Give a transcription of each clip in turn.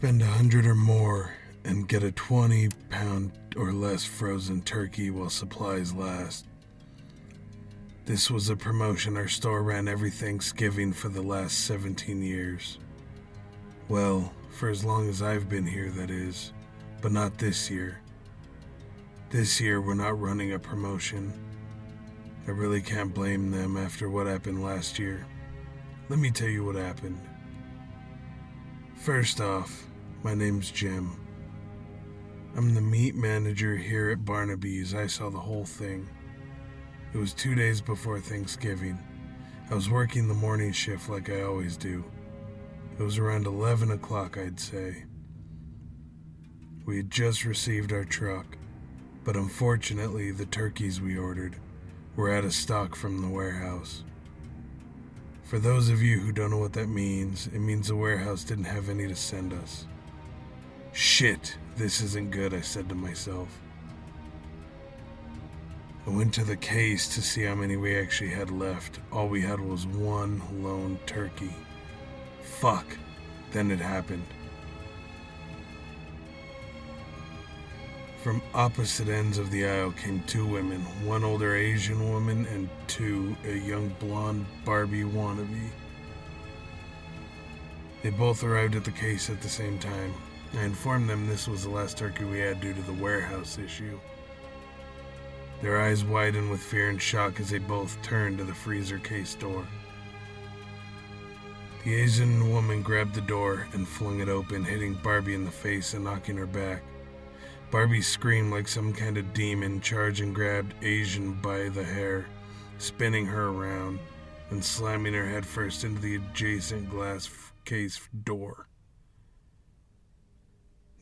Spend a hundred or more and get a 20 pound or less frozen turkey while supplies last. This was a promotion our store ran every Thanksgiving for the last 17 years. Well, for as long as I've been here, that is, but not this year. This year, we're not running a promotion. I really can't blame them after what happened last year. Let me tell you what happened. First off, my name's Jim. I'm the meat manager here at Barnaby's. I saw the whole thing. It was two days before Thanksgiving. I was working the morning shift like I always do. It was around 11 o'clock, I'd say. We had just received our truck, but unfortunately, the turkeys we ordered were out of stock from the warehouse. For those of you who don't know what that means, it means the warehouse didn't have any to send us. Shit, this isn't good, I said to myself. I went to the case to see how many we actually had left. All we had was one lone turkey. Fuck. Then it happened. From opposite ends of the aisle came two women, one older Asian woman and two a young blonde Barbie wannabe. They both arrived at the case at the same time. I informed them this was the last turkey we had due to the warehouse issue. Their eyes widened with fear and shock as they both turned to the freezer case door. The Asian woman grabbed the door and flung it open, hitting Barbie in the face and knocking her back. Barbie screamed like some kind of demon, charged and grabbed Asian by the hair, spinning her around and slamming her head first into the adjacent glass case door.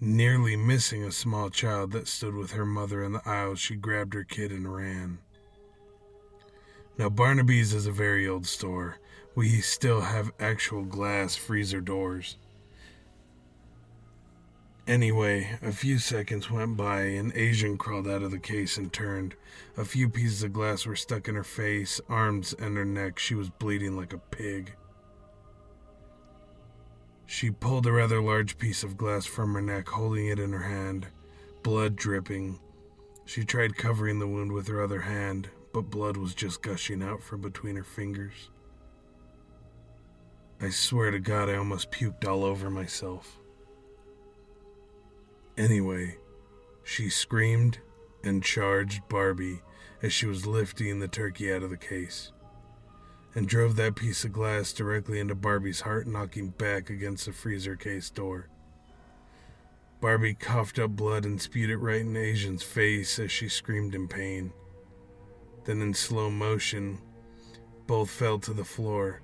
Nearly missing a small child that stood with her mother in the aisle, she grabbed her kid and ran. Now, Barnaby's is a very old store. We still have actual glass freezer doors. Anyway, a few seconds went by. An Asian crawled out of the case and turned. A few pieces of glass were stuck in her face, arms, and her neck. She was bleeding like a pig. She pulled a rather large piece of glass from her neck, holding it in her hand, blood dripping. She tried covering the wound with her other hand, but blood was just gushing out from between her fingers. I swear to God, I almost puked all over myself. Anyway, she screamed and charged Barbie as she was lifting the turkey out of the case, and drove that piece of glass directly into Barbie's heart, knocking back against the freezer case door. Barbie coughed up blood and spewed it right in Asian's face as she screamed in pain. Then, in slow motion, both fell to the floor,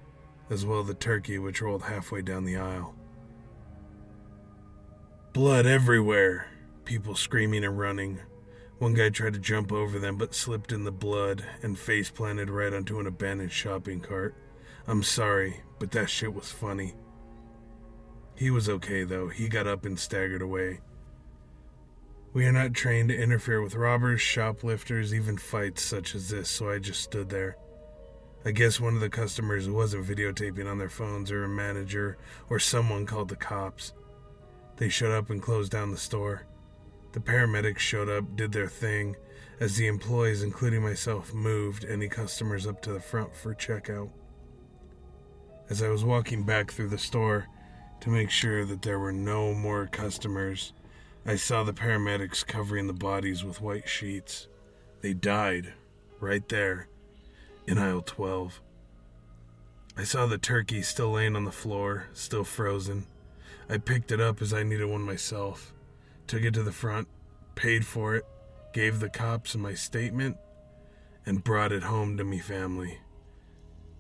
as well the turkey, which rolled halfway down the aisle. Blood everywhere. People screaming and running. One guy tried to jump over them but slipped in the blood and face planted right onto an abandoned shopping cart. I'm sorry, but that shit was funny. He was okay though. He got up and staggered away. We are not trained to interfere with robbers, shoplifters, even fights such as this, so I just stood there. I guess one of the customers wasn't videotaping on their phones, or a manager, or someone called the cops. They showed up and closed down the store. The paramedics showed up, did their thing, as the employees, including myself, moved any customers up to the front for checkout. As I was walking back through the store to make sure that there were no more customers, I saw the paramedics covering the bodies with white sheets. They died, right there, in aisle 12. I saw the turkey still laying on the floor, still frozen. I picked it up as I needed one myself, took it to the front, paid for it, gave the cops my statement, and brought it home to me family.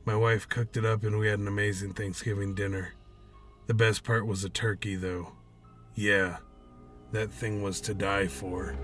My wife cooked it up and we had an amazing Thanksgiving dinner. The best part was the turkey, though. Yeah, that thing was to die for.